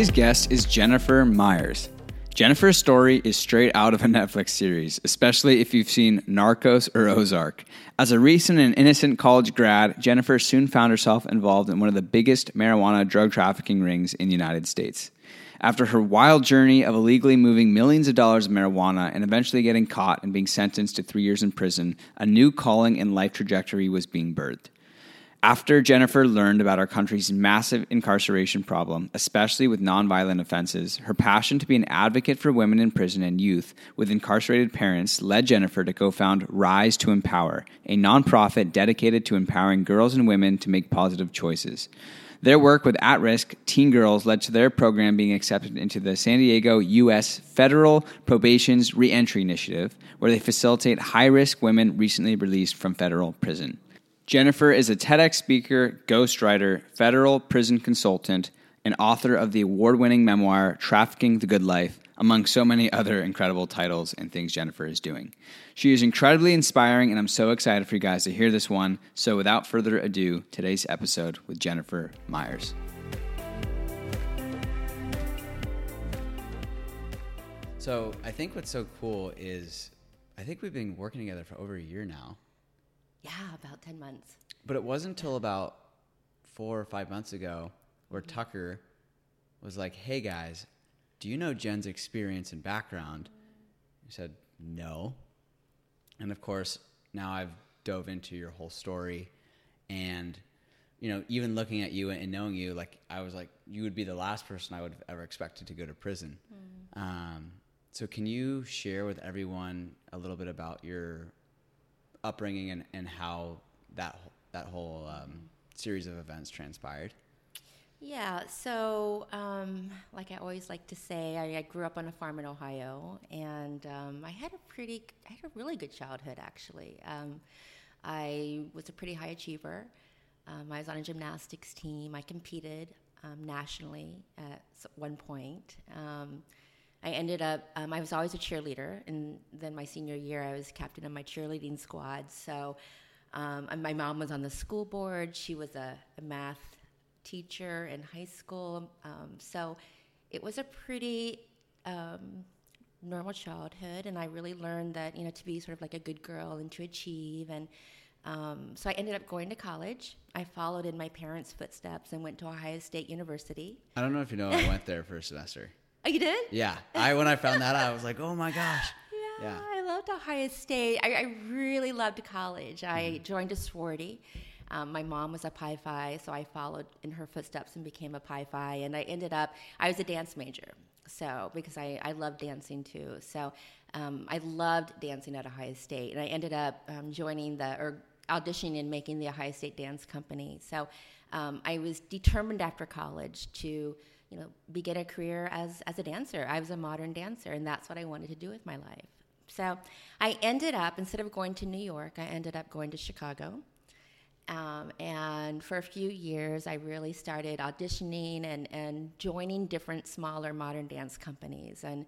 Today's guest is Jennifer Myers. Jennifer's story is straight out of a Netflix series, especially if you've seen Narcos or Ozark. As a recent and innocent college grad, Jennifer soon found herself involved in one of the biggest marijuana drug trafficking rings in the United States. After her wild journey of illegally moving millions of dollars of marijuana and eventually getting caught and being sentenced to three years in prison, a new calling and life trajectory was being birthed. After Jennifer learned about our country's massive incarceration problem, especially with nonviolent offenses, her passion to be an advocate for women in prison and youth with incarcerated parents led Jennifer to co found Rise to Empower, a nonprofit dedicated to empowering girls and women to make positive choices. Their work with at risk teen girls led to their program being accepted into the San Diego U.S. Federal Probation's Reentry Initiative, where they facilitate high risk women recently released from federal prison. Jennifer is a TEDx speaker, ghostwriter, federal prison consultant, and author of the award winning memoir Trafficking the Good Life, among so many other incredible titles and things Jennifer is doing. She is incredibly inspiring, and I'm so excited for you guys to hear this one. So, without further ado, today's episode with Jennifer Myers. So, I think what's so cool is I think we've been working together for over a year now. Yeah, about 10 months. But it wasn't until about four or five months ago where mm-hmm. Tucker was like, hey guys, do you know Jen's experience and background? I said, no. And of course, now I've dove into your whole story and you know, even looking at you and knowing you, like I was like, you would be the last person I would have ever expected to go to prison. Mm. Um, so, can you share with everyone a little bit about your upbringing and, and how that that whole um, series of events transpired? Yeah, so um, like I always like to say, I, I, grew up on a farm in Ohio, and um, I had a pretty, I had a really good childhood actually. Um, I was a pretty high achiever. Um, I was on a gymnastics team. I competed um, nationally at one point. I ended up, um, I was always a cheerleader. And then my senior year, I was captain of my cheerleading squad. So um, my mom was on the school board. She was a, a math teacher in high school. Um, so it was a pretty um, normal childhood. And I really learned that, you know, to be sort of like a good girl and to achieve. And um, so I ended up going to college. I followed in my parents' footsteps and went to Ohio State University. I don't know if you know, I went there for a semester. Oh, you did? Yeah. I when I found that out, I was like, oh my gosh. Yeah, yeah. I loved Ohio State. I, I really loved college. I mm-hmm. joined a sorority. Um, my mom was a Pi Phi, so I followed in her footsteps and became a Pi Phi. And I ended up, I was a dance major, so because I, I love dancing too. So um, I loved dancing at Ohio State, and I ended up um, joining the or auditioning and making the Ohio State Dance Company. So um, I was determined after college to you know, begin a career as, as a dancer. I was a modern dancer, and that's what I wanted to do with my life. So I ended up, instead of going to New York, I ended up going to Chicago. Um, and for a few years, I really started auditioning and, and joining different smaller modern dance companies and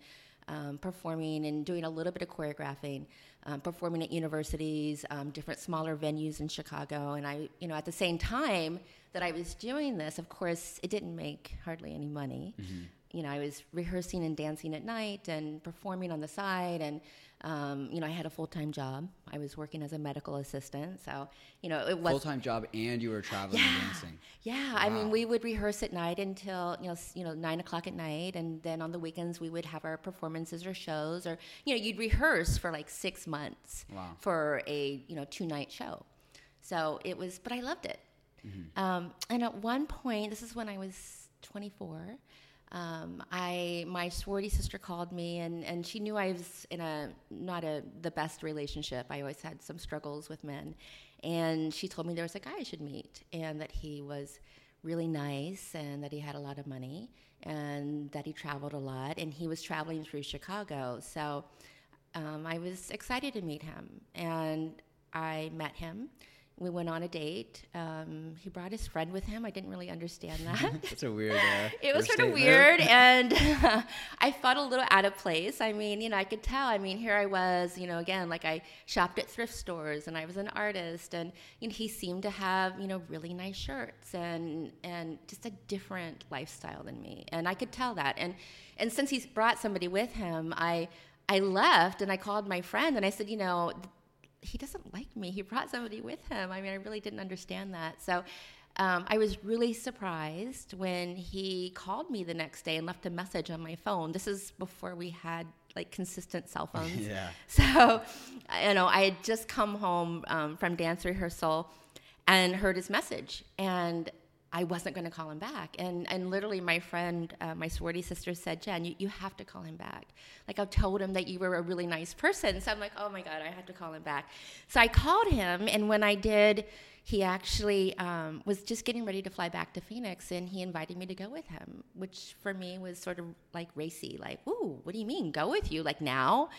um, performing and doing a little bit of choreographing, um, performing at universities, um, different smaller venues in Chicago. And I, you know, at the same time, that I was doing this, of course, it didn't make hardly any money. Mm-hmm. You know, I was rehearsing and dancing at night and performing on the side, and um, you know, I had a full time job. I was working as a medical assistant, so you know, it was full time job, and you were traveling yeah, and dancing. Yeah, wow. I mean, we would rehearse at night until you know, you know, nine o'clock at night, and then on the weekends we would have our performances or shows, or you know, you'd rehearse for like six months wow. for a you know two night show. So it was, but I loved it. Mm-hmm. Um, and at one point, this is when I was 24. Um, I my sorority sister called me and, and she knew I was in a not a the best relationship. I always had some struggles with men, and she told me there was a guy I should meet and that he was really nice and that he had a lot of money and that he traveled a lot and he was traveling through Chicago. So um, I was excited to meet him and I met him We went on a date. Um, he brought his friend with him. I didn't really understand that. That's a weird. Uh, it was sort of weird, and I felt a little out of place. I mean, you know, I could tell. I mean, here I was, you know, again, like I shopped at thrift stores, and I was an artist, and you know, he seemed to have, you know, really nice shirts and and just a different lifestyle than me, and I could tell that. And and since he's brought somebody with him, I I left and I called my friend and I said, you know he doesn't like me. He brought somebody with him. I mean, I really didn't understand that. So um, I was really surprised when he called me the next day and left a message on my phone. This is before we had like consistent cell phones. Yeah. So, you know, I had just come home um, from dance rehearsal and heard his message. And I wasn't going to call him back. And, and literally, my friend, uh, my sorority sister said, Jen, you, you have to call him back. Like, I told him that you were a really nice person. So I'm like, oh my God, I have to call him back. So I called him, and when I did, he actually um, was just getting ready to fly back to Phoenix, and he invited me to go with him, which for me was sort of like racy, like, ooh, what do you mean, go with you? Like, now?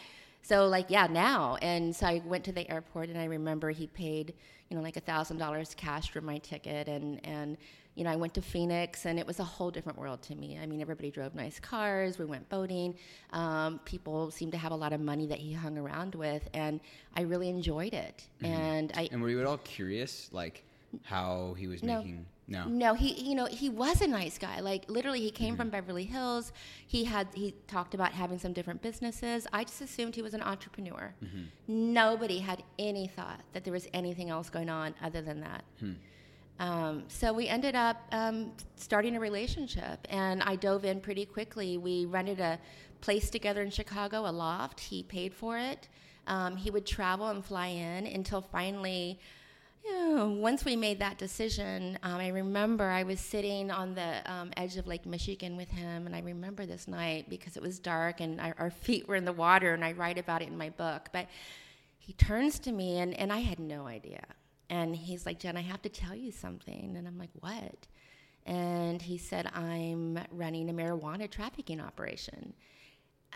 So like yeah now and so I went to the airport and I remember he paid you know like a thousand dollars cash for my ticket and and you know I went to Phoenix and it was a whole different world to me. I mean everybody drove nice cars, we went boating, um, people seemed to have a lot of money that he hung around with and I really enjoyed it. Mm-hmm. And I And were you at all curious, like how he was No. making? No. No, he you know he was a nice guy. Like literally, he came from mm-hmm. Beverly Hills. He had he talked about having some different businesses. I just assumed he was an entrepreneur. Mm-hmm. Nobody had any thought that there was anything else going on other than that. Hmm. Um, so we ended up um, starting a relationship, and I dove in pretty quickly. We rented a place together in Chicago, a loft. He paid for it. Um, he would travel and fly in until finally, you know, once we made that decision, um, I remember I was sitting on the um, edge of Lake Michigan with him, and I remember this night because it was dark and our, our feet were in the water, and I write about it in my book. But he turns to me, and, and I had no idea. And he's like, Jen, I have to tell you something. And I'm like, what? And he said, I'm running a marijuana trafficking operation.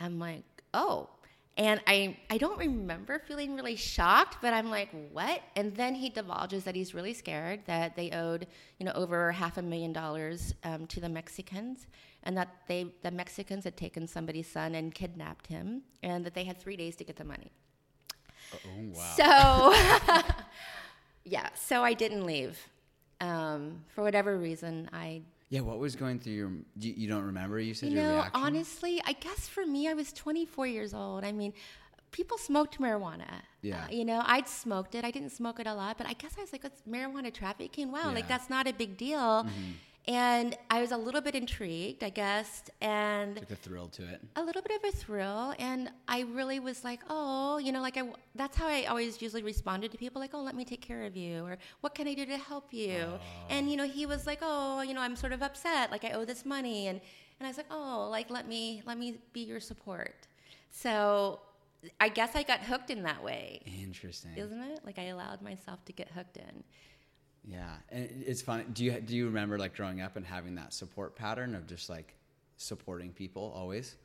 I'm like, oh. And I, I don't remember feeling really shocked, but I'm like, what? And then he divulges that he's really scared that they owed, you know, over half a million dollars um, to the Mexicans, and that they, the Mexicans had taken somebody's son and kidnapped him, and that they had three days to get the money. Oh wow. So, yeah, so I didn't leave. Um, for whatever reason, I yeah. What was going through your? You, you don't remember? You said you your know, reaction. honestly, I guess for me, I was 24 years old. I mean, people smoked marijuana. Yeah. Uh, you know, I'd smoked it. I didn't smoke it a lot, but I guess I was like, it's marijuana trafficking. Wow, Yeah. Mm-hmm. like that's not a big deal. And I was a little bit intrigued, I guess, and like a thrill to it. a little bit of a thrill and i really was like oh you know like i that's how i always usually responded to people like oh let me take care of you or what can i do to help you? Oh. And you know he was like oh you know i'm sort of upset like i owe this money and and i was like oh like let me let me be your support. So i guess i got hooked in that way. Interesting. isn't it? Like i allowed myself to get hooked in Yeah, and it's funny. Do you do you remember like growing up and having that support pattern of just like supporting people always?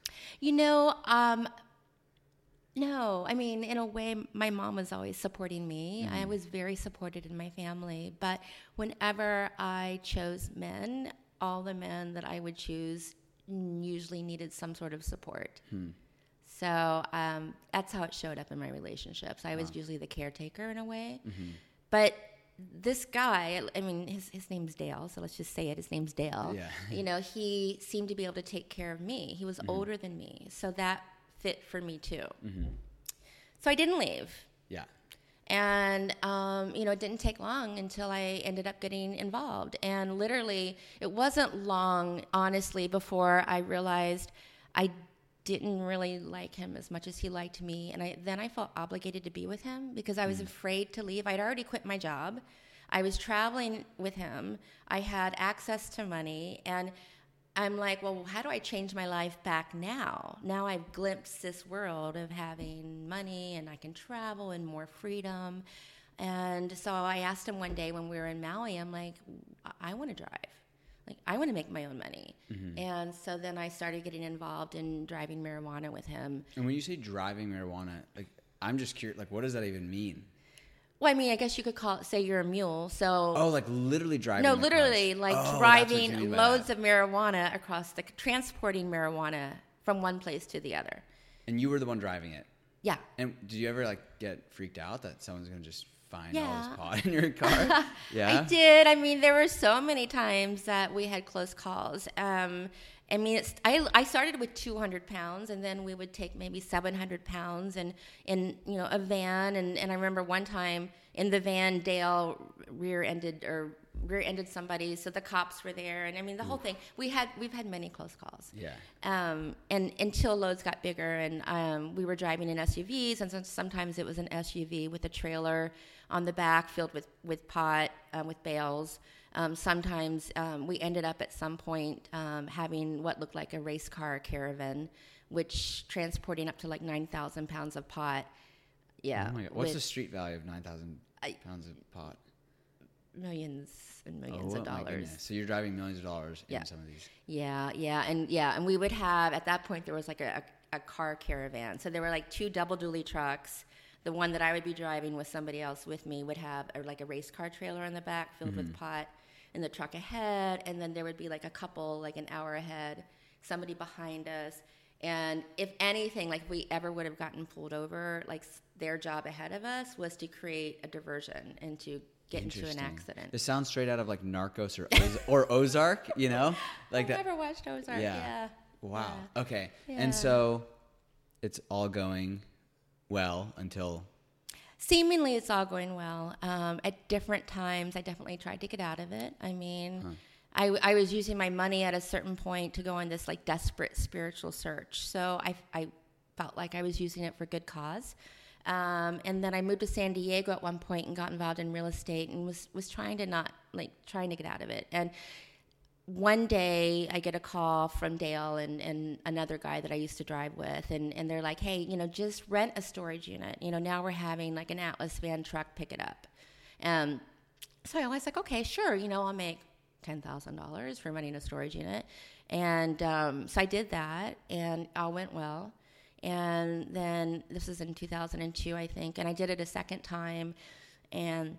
You know, um, no. I mean, in a way, my mom was always supporting me. I was very supported in my family. But whenever I chose men, all the men that I would choose usually needed some sort of support. So um, that's how it showed up in my relationships. I was usually the caretaker in a way. But this guy, I mean, his, his name's Dale, so let's just say it. His name's Dale. Yeah. You know, he seemed to be able to take care of me. He was older than me, so that fit for me too. So I didn't leave. Yeah. And, um, you know, it didn't take long until I ended up getting involved. And literally, it wasn't long, honestly, before I realized I didn't really like him as much as he liked me. And I, then I felt obligated to be with him because I was mm. afraid to leave. I'd already quit my job. I was traveling with him. I had access to money. And I'm like, well, how do I change my life back now? Now I've glimpsed this world of having money and I can travel and more freedom. And so I asked him one day when we were in Maui, I'm like, I, I want to drive. Like, I want to make my own money. Mm-hmm. And so then I started getting involved in driving marijuana with him. And when you say driving marijuana, like I'm just curious, like what does that even mean? Well, I mean, I guess you could call it, say you're a mule. So, Oh, like literally driving. no, literally, like Oh, that's what you driving loads that. of marijuana across the, transporting marijuana from one place to the other. And you were the one driving it. Yeah. And did you ever like get freaked out that someone's gonna just find all Yeah. this pot in your car? yeah. I did. I mean, there were so many times that we had close calls. Um, I mean, it's, I, I started with 200 pounds, and then we would take maybe 700 pounds, and in you know a van. And, and I remember one time in the van, Dale rear-ended or rear-ended somebody, so the cops were there, and I mean the whole thing. We had we've had many close calls. Yeah. Um, and until loads got bigger, and um, we were driving in SUVs, and some- sometimes it was an SUV with a trailer on the back filled with with pot, um, with bales. Um, sometimes um, we ended up at some point um, having what looked like a race car caravan, which transporting up to like nine thousand pounds of pot. Yeah, Oh. What's the street value of nine thousand pounds of pot? Millions and millions oh, of dollars? So you're driving millions of dollars Yeah. in some of these. Yeah, yeah, and yeah, and we would have at that point there was like a, a, a car caravan. So there were like two double dually trucks. The one that I would be driving with somebody else with me would have a, like a race car trailer in the back filled with mm-hmm. pot, and the truck ahead, and then there would be like a couple like an hour ahead, somebody behind us. And if anything, like if we ever would have gotten pulled over, like their job ahead of us was to create a diversion and to get into an accident. This sounds straight out of like Narcos or Oz- or Ozark, you know, like I've that. never watched Ozark. Yeah. yeah. Wow. Okay. Yeah. And so it's all going well until Seemingly, it's all going well. Um, at different times, I definitely tried to get out of it. I mean, I, I was using my money at a certain point to go on this like desperate spiritual search. So I, I felt like I was using it for good cause. Um, and then I moved to San Diego at one point and got involved in real estate and was was trying to not like trying to get out of it. And one day I get a call from Dale and, and another guy that I used to drive with, and, and they're like, hey, you know, just rent a storage unit. You know, now we're having like an Atlas van truck pick it up. Um, so I was like, okay, sure, you know, I'll make $10,000 for renting a storage unit. And um, so I did that, and all went well. And then this was in 2002, I think, and I did it a second time. And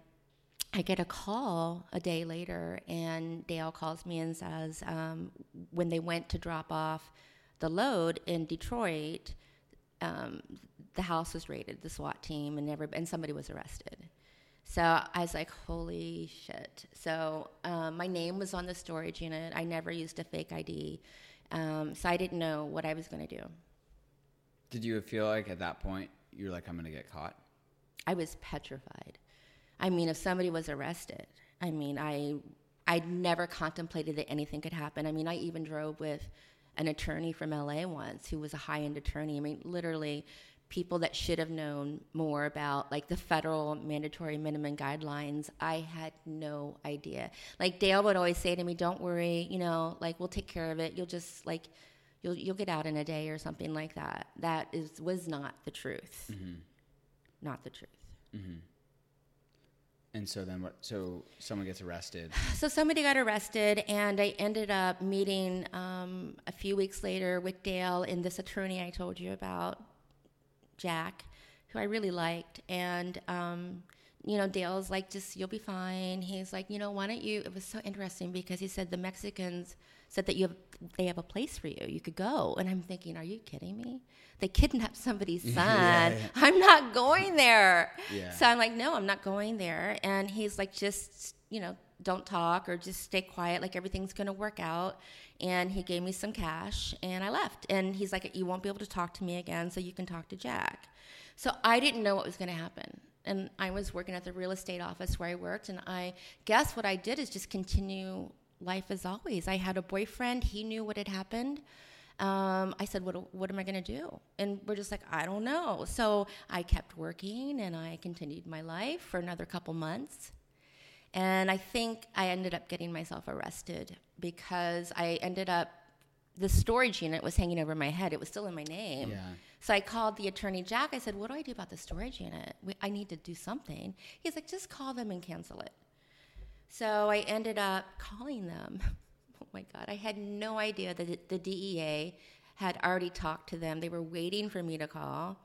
I get a call a day later, and Dale calls me and says, um, when they went to drop off the load in Detroit, um, the house was raided, the SWAT team, and every, and somebody was arrested. So I was like, holy shit. So um, my name was on the storage unit. I never used a fake ID. Um, so I didn't know what I was going to do. Did you feel like at that point you're like I'm gonna get caught? I was petrified. I mean, if somebody was arrested, I mean, I I'd never contemplated that anything could happen. I mean, I even drove with an attorney from LA once who was a high-end attorney. I mean, literally people that should have known more about like the federal mandatory minimum guidelines. I had no idea. Like Dale would always say to me, "Don't worry, you know, like we'll take care of it. You'll just like you'll you'll get out in a day or something like that." That is was not the truth. Not the truth. And so then what? So someone gets arrested. So somebody got arrested, and I ended up meeting um, a few weeks later with Dale and this attorney I told you about, Jack, who I really liked. And, um, you know, Dale's like, just, you'll be fine. He's like, you know, why don't you? It was so interesting because he said the Mexicans said that you have, they have a place for you. You could go. And I'm thinking, are you kidding me? They kidnapped somebody's son. yeah. I'm not going there. Yeah. So I'm like, no, I'm not going there. And he's like, just, you know, don't talk or just stay quiet. Like everything's going to work out. And he gave me some cash and I left. And he's like, you won't be able to talk to me again, so you can talk to Jack. So I didn't know what was going to happen. And I was working at the real estate office where I worked. And I guess what I did is just continue life as always. I had a boyfriend, he knew what had happened. Um, I said, what, what am I going to do? And we're just like, I don't know. So I kept working and I continued my life for another couple months. And I think I ended up getting myself arrested because I ended up, the storage unit was hanging over my head. It was still in my name. Yeah. So I called the attorney Jack. I said, What do I do about the storage unit? We, I need to do something. He's like, Just call them and cancel it. So I ended up calling them. Oh my God. I had no idea that the DEA had already talked to them. They were waiting for me to call.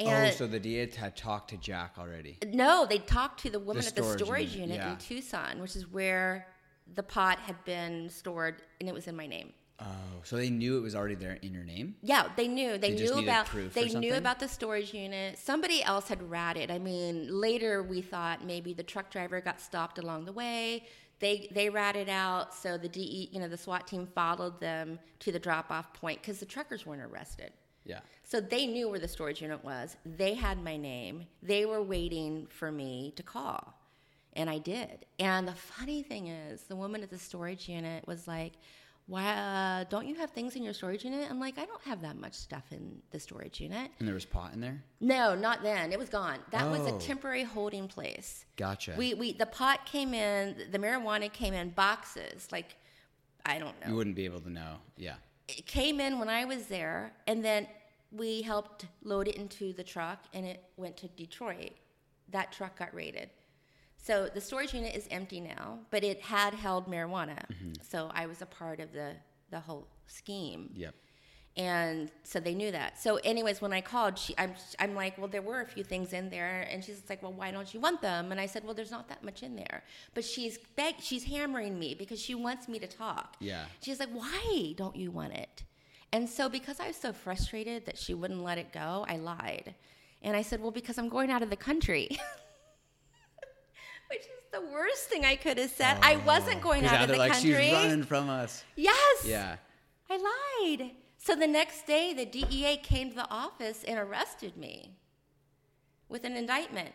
Oh, and oh, so the DEA had talked to Jack already. no, they talked to the woman The at the storage storage unit, unit yeah. in Tucson, which is where the pot had been stored, and it was in my name. Oh, so they knew it was already there in your name. Yeah, they knew. They, They knew about. They knew about the storage unit. Somebody else had ratted. I mean, later we thought maybe the truck driver got stopped along the way. They they ratted out, so the DE, you know, the SWAT team followed them to the drop off point because the truckers weren't arrested. Yeah. So they knew where the storage unit was. They had my name. They were waiting for me to call. And I did. And the funny thing is, the woman at the storage unit was like, Why, uh, don't you have things in your storage unit? I'm like, I don't have that much stuff in the storage unit. And there was pot in there. No, not then. It was gone. That was Oh. a temporary holding place. Gotcha. We, we, the pot came in, the marijuana came in boxes. Like, I don't know you wouldn't be able to know. Yeah. it came in when I was there, and then we helped load it into the truck, and it went to Detroit. That truck got raided. So the storage unit is empty now, but it had held marijuana. Mm-hmm. So I was a part of the the whole scheme, Yep. and so they knew that. So, anyways, when I called, she, I'm I'm like, well, there were a few things in there, and she's like, well, why don't you want them? And I said, well, there's not that much in there, but she's beg- she's hammering me because she wants me to talk. Yeah. She's like, why don't you want it? And so, because I was so frustrated that she wouldn't let it go, I lied. And I said, well, because I'm going out of the country. Which is the worst thing I could have said. I oh. wasn't going out of the like, country. she's running from us. Yes. Yeah. I lied. So the next day, the DEA came to the office and arrested me with an indictment.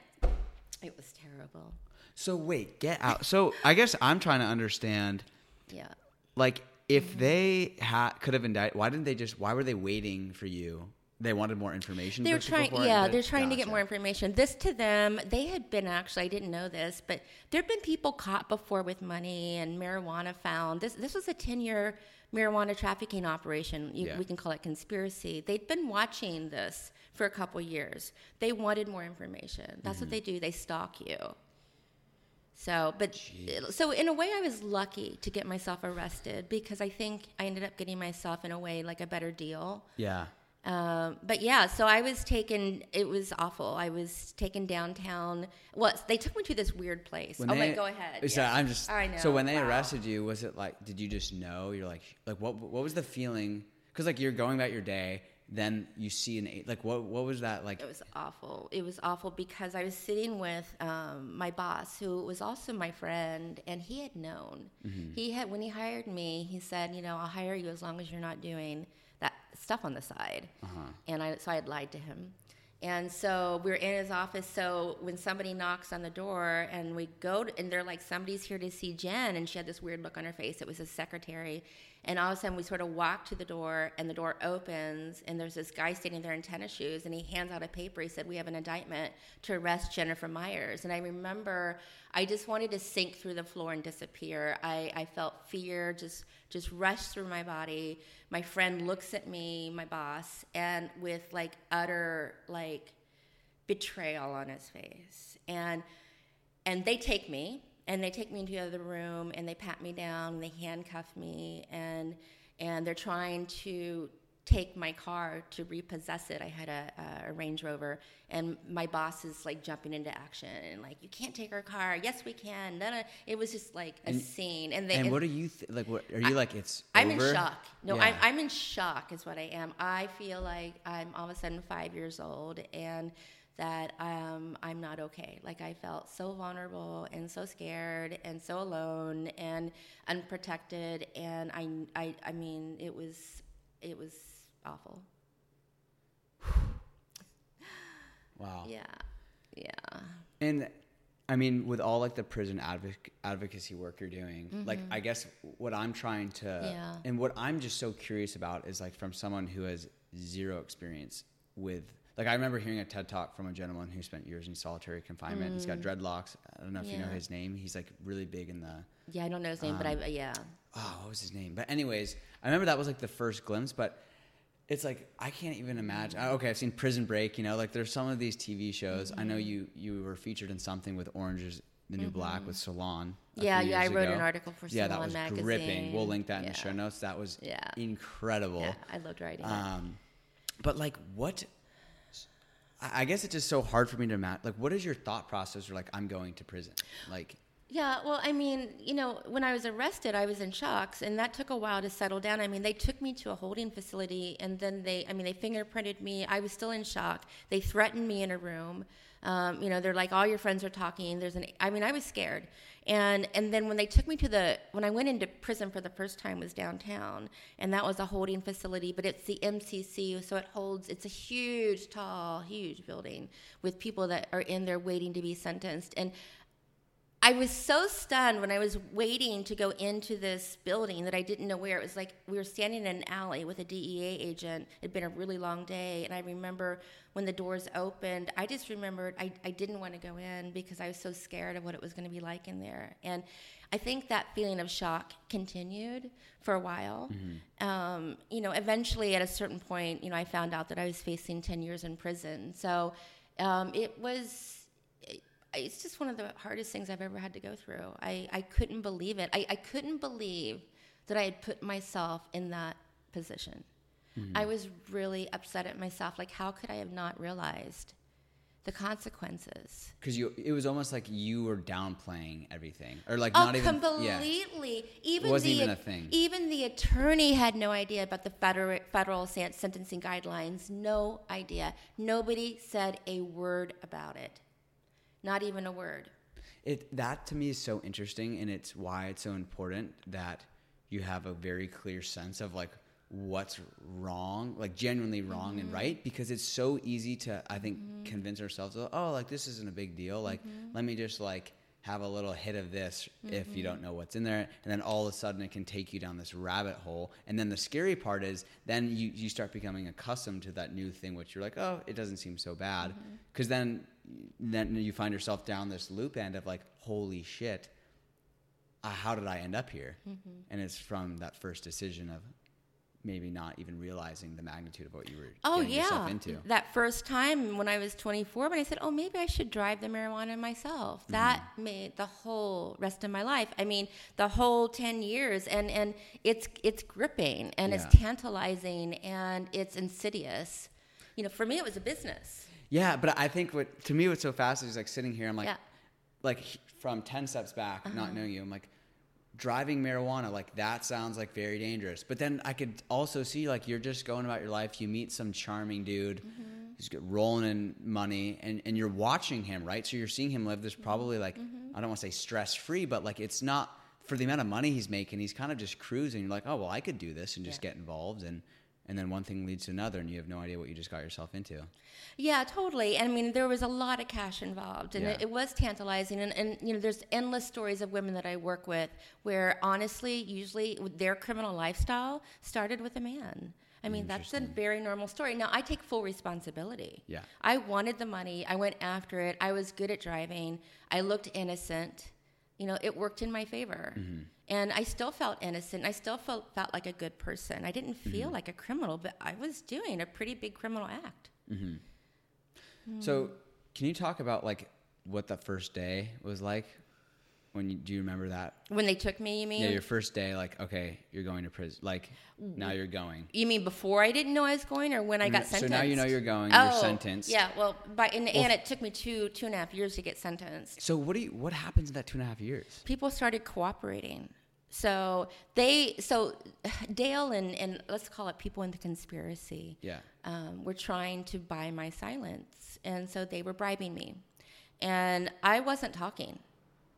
It was terrible. So wait, get out. So I guess I'm trying to understand, Yeah. like, if they ha- could have indicted, why didn't they just? Why were they waiting for you? They wanted more information. They're trying, before it? yeah, they're trying to get more information. This to them, they had been actually, I didn't know this, but there have been people caught before with money and marijuana found. This this was a ten year marijuana trafficking operation. You, Yeah. We can call it conspiracy. They'd been watching this for a couple years. They wanted more information. That's Mm-hmm. what they do. They stalk you. So, but so in a way, I was lucky to get myself arrested because I think I ended up getting myself in a way like a better deal. Yeah. Um, but yeah, so I was taken. It was awful. I was taken downtown. Well, they took me to this weird place. When oh, they- wait, go ahead. So Yeah. I'm just. I know. So when they Wow. arrested you, was it like? Did you just know? You're like, like what? What was the feeling? Because like you're going about your day, then you see an eight. Like what? What was that like? It was awful. It was awful because I was sitting with um, my boss, who was also my friend, and he had known. Mm-hmm. He had when he hired me, he said, you know, I'll hire you as long as you're not doing stuff on the side. Uh-huh. And I so I had lied to him. And so we were in his office. So when somebody knocks on the door and we go, to, and they're like, somebody's here to see Jen. And she had this weird look on her face. It was his secretary. And all of a sudden we sort of walk to the door and the door opens and there's this guy standing there in tennis shoes and he hands out a paper. He said, We have an indictment to arrest Jennifer Myers. And I remember I just wanted to sink through the floor and disappear. I, I felt fear just just rush through my body. My friend looks at me, my boss, and with like utter like betrayal on his face. And and they take me and they take me into the other room and they pat me down and they handcuff me and and they're trying to take my car to repossess it. I had a, a Range Rover, and my boss is like jumping into action and like, "You can't take our car." Yes, we can. No, no. It was just like a scene, and they. and what are you th- like? What are you like? It's. I'm over? in shock. No, Yeah. I'm, I'm in shock, is what I am. I feel like I'm all of a sudden five years old and that um, I'm not okay. Like I felt so vulnerable and so scared and so alone and unprotected. And I, I, I mean, it was, it was awful. Wow. Yeah. Yeah. And I mean, with all like the prison advoc- advocacy work you're doing, like I guess what I'm trying to, Mm-hmm. Yeah. and what I'm just so curious about is like from someone who has zero experience with, like I remember hearing a TED talk from a gentleman who spent years in solitary confinement. He's got dreadlocks. I don't know if you know Mm. His name. He's like really big in the, Yeah. I don't know his name, but I, yeah. oh, what was his name? But anyways, I remember that was like the first glimpse, but it's like I can't even imagine. Okay, I've seen Prison Break. You know, like there's some of these TV shows. I know Mm-hmm. you you were featured in something with Oranges the New Black with Salon. Yeah, yeah, I wrote ago. an article for yeah, that was magazine. gripping. We'll link that in the show notes. That was Yeah. incredible. Yeah. I loved writing. Um, but like, what? I guess it's just so hard for me to imagine. Like, what is your thought process? Or like, I'm going to prison. Like, yeah, well, I mean, you know, when I was arrested, I was in shocks, and that took a while to settle down. I mean, they took me to a holding facility, and then they, I mean, they fingerprinted me. I was still in shock. They threatened me in a room. Um, you know, they're like, all your friends are talking. There's an, I mean, I was scared. And and then when they took me to the, when I went into prison for the first time was downtown, and that was a holding facility, but it's the MCC, so it holds. It's a huge, tall, huge building with people that are in there waiting to be sentenced, and I was so stunned when I was waiting to go into this building that I didn't know where. It was like we were standing in an alley with a DEA agent. It had been a really long day. And I remember when the doors opened, I just remembered I, I didn't want to go in because I was so scared of what it was going to be like in there. And I think that feeling of shock continued for a while. Mm-hmm. Um, you know, eventually at a certain point, you know, I found out that I was facing 10 years in prison. So um, it was it's just one of the hardest things I've ever had to go through. I, I couldn't believe it. I, I couldn't believe that I had put myself in that position. Mm-hmm. I was really upset at myself. Like, how could I have not realized the consequences? Because you, it was almost like you were downplaying everything, or like oh, not even completely. Yeah. Even wasn't the, even a thing. Even the attorney had no idea about the federal federal sentencing guidelines. No idea. Nobody said a word about it. Not even a word. It that to me is so interesting, and it's why it's so important that you have a very clear sense of like what's wrong, like genuinely wrong mm-hmm. and right, because it's so easy to I think mm-hmm. convince ourselves, oh, like this isn't a big deal. Like mm-hmm. let me just like have a little hit of this mm-hmm. if you don't mm-hmm. know what's in there and then all of a sudden it can take you down this rabbit hole and then the scary part is then you, you start becoming accustomed to that new thing which you're like oh it doesn't seem so bad because mm-hmm. then then you find yourself down this loop end of like holy shit uh, how did i end up here mm-hmm. and it's from that first decision of maybe not even realizing the magnitude of what you were oh yeah into. that first time when i was 24 when i said oh maybe i should drive the marijuana myself mm-hmm. that made the whole rest of my life i mean the whole 10 years and and it's it's gripping and yeah. it's tantalizing and it's insidious you know for me it was a business yeah but i think what to me what's so fascinating is like sitting here i'm like yeah. like from 10 steps back uh-huh. not knowing you i'm like driving marijuana like that sounds like very dangerous but then i could also see like you're just going about your life you meet some charming dude mm-hmm. who's rolling in money and, and you're watching him right so you're seeing him live this probably like mm-hmm. i don't want to say stress free but like it's not for the amount of money he's making he's kind of just cruising you're like oh well i could do this and just yeah. get involved and and then one thing leads to another and you have no idea what you just got yourself into yeah totally and i mean there was a lot of cash involved and yeah. it, it, was tantalizing and, and you know there's endless stories of women that i work with where honestly usually their criminal lifestyle started with a man I mean, that's a very normal story. Now, I take full responsibility. Yeah. I wanted the money. I went after it. I was good at driving. I looked innocent. You know, it worked in my favor. Mm-hmm and I still felt innocent. I still felt felt like a good person. I didn't feel mm-hmm. like a criminal, but I was doing a pretty big criminal act. Mm-hmm. Mm. So, can you talk about like what the first day was like? When you, do you remember that? When they took me, you mean? Yeah, your first day, like, okay, you're going to prison. Like, now you're going. You mean before I didn't know I was going, or when I got sentenced? So now you know you're going. Oh, you're sentenced. Yeah. Well, by in the well, end, it took me two two and a half years to get sentenced. So what do you? What happens in that two and a half years? People started cooperating. So they, so Dale and, and let's call it people in the conspiracy. Yeah. Um, were trying to buy my silence, and so they were bribing me, and I wasn't talking,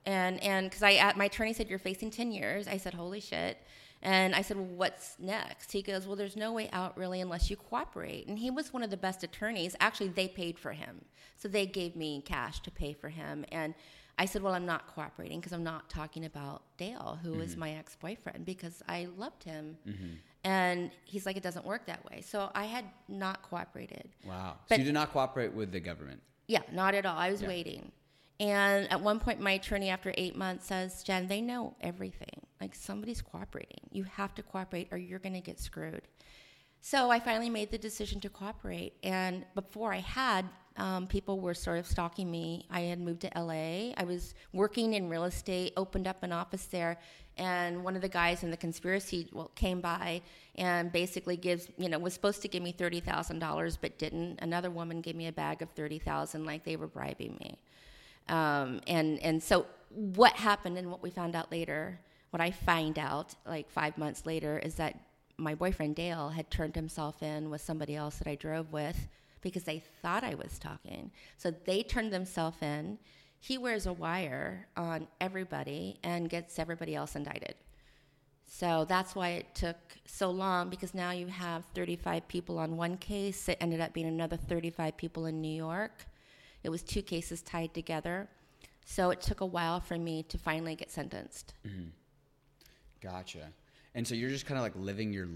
and and because I my attorney said you're facing ten years. I said holy shit. And I said, well, what's next? He goes, well, there's no way out really unless you cooperate. And he was one of the best attorneys. Actually, they paid for him. So they gave me cash to pay for him. And I said, Well, I'm not cooperating because I'm not talking about Dale, who mm-hmm. is my ex boyfriend, because I loved him. Mm-hmm. And he's like, It doesn't work that way. So I had not cooperated. Wow. But, so you did not cooperate with the government? Yeah, not at all. I was yeah. waiting. And at one point, my attorney, after eight months, says, Jen, they know everything. Like, somebody's cooperating. You have to cooperate or you're going to get screwed. So I finally made the decision to cooperate. And before I had Um, people were sort of stalking me. I had moved to LA. I was working in real estate, opened up an office there, and one of the guys in the conspiracy well, came by and basically gives, you know, was supposed to give me thirty thousand dollars, but didn't. Another woman gave me a bag of thirty thousand, like they were bribing me. Um, and and so what happened and what we found out later, what I find out like five months later, is that my boyfriend Dale had turned himself in with somebody else that I drove with because they thought I was talking. So they turned themselves in. He wears a wire on everybody and gets everybody else indicted. So that's why it took so long because now you have 35 people on one case. It ended up being another 35 people in New York. It was two cases tied together. So it took a while for me to finally get sentenced. Mm-hmm. Gotcha. And so you're just kind of like living your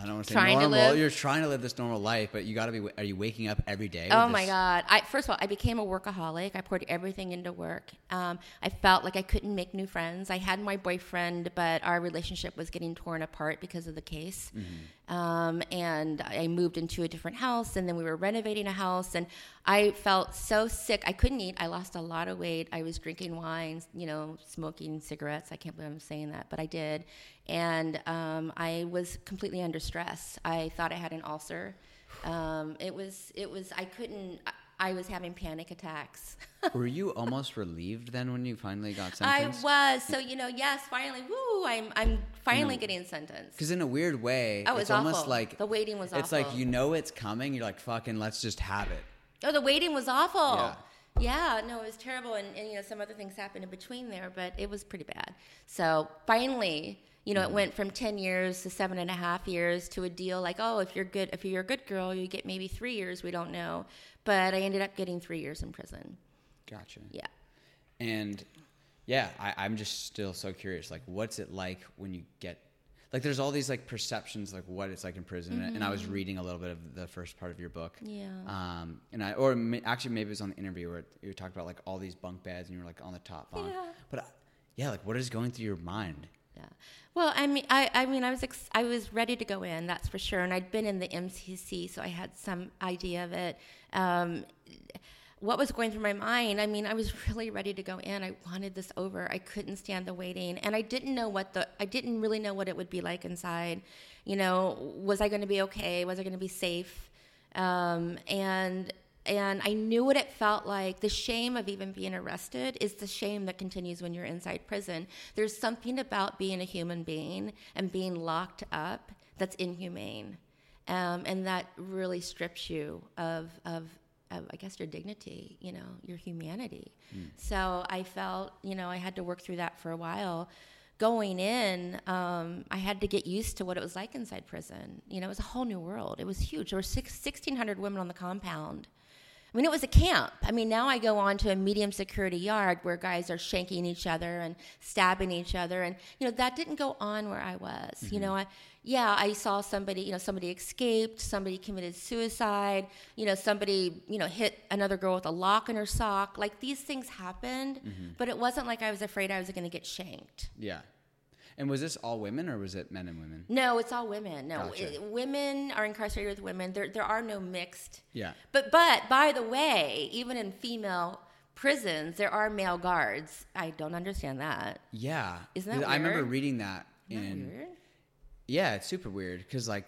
I don't want to say normal. You're trying to live this normal life, but you got to be. Are you waking up every day? Oh my this- God! I, first of all, I became a workaholic. I poured everything into work. Um, I felt like I couldn't make new friends. I had my boyfriend, but our relationship was getting torn apart because of the case. Um, and I moved into a different house, and then we were renovating a house, and I felt so sick. I couldn't eat. I lost a lot of weight. I was drinking wine, you know, smoking cigarettes. I can't believe I'm saying that, but I did. And um, I was completely under stress. I thought I had an ulcer. Um, it was, it was, I couldn't, I, I was having panic attacks. Were you almost relieved then when you finally got sentenced? I was. So, you know, yes, finally, woo, I'm, I'm finally getting sentenced. Because in a weird way, Oh, it was it's almost like The waiting was It's like you know it's coming. You're like fucking. Let's just have it. Oh, the waiting was awful. Yeah. Yeah, no, it was terrible, and, and you know some other things happened in between there, but it was pretty bad. So finally, you know, it went from ten years to seven and a half years to a deal like, oh, if you're good, if you're a good girl, you get maybe three years. We don't know, but I ended up getting three years in prison. Gotcha. Yeah. And yeah, I, I'm just still so curious. Like, what's it like when you get like? There's all these like perceptions, like what it's like in prison. And I was reading a little bit of the first part of your book. Mm-hmm. Yeah. Um, and I, or ma- actually, maybe it was on the interview where you talked about like all these bunk beds, and you were like on the top bunk. Yeah. But uh, yeah, like what is going through your mind? Yeah. Well, I mean, I, I mean, I was ex- I was ready to go in, that's for sure, and I'd been in the MCC, so I had some idea of it. Um, what was going through my mind? I mean, I was really ready to go in. I wanted this over. I couldn't stand the waiting, and I didn't know what the I didn't really know what it would be like inside. You know, was I going to be okay? Was I going to be safe? Um, and and I knew what it felt like. The shame of even being arrested is the shame that continues when you're inside prison. There's something about being a human being and being locked up that's inhumane, um, and that really strips you of of. Of, I guess your dignity, you know, your humanity. So I felt, you know, I had to work through that for a while going in, um, I had to get used to what it was like inside prison. You know, it was a whole new world. It was huge. There were six, 1,600 women on the compound. I mean, it was a camp. I mean, now I go on to a medium security yard where guys are shanking each other and stabbing each other, and you know that didn't go on where I was. You mm-hmm. know, I, yeah, I saw somebody. You know, somebody escaped. Somebody committed suicide. You know, somebody you know hit another girl with a lock in her sock. Like these things happened, mm-hmm. but it wasn't like I was afraid I was going to get shanked. Yeah. And was this all women or was it men and women? No, it's all women. No, Gotcha. it- women are incarcerated with women. There, there are no mixed. Yeah. But, but by the way, even in female prisons, there are male guards. I don't understand that. Yeah. Isn't that I remember reading that Isn't that weird? Yeah, it's super weird because like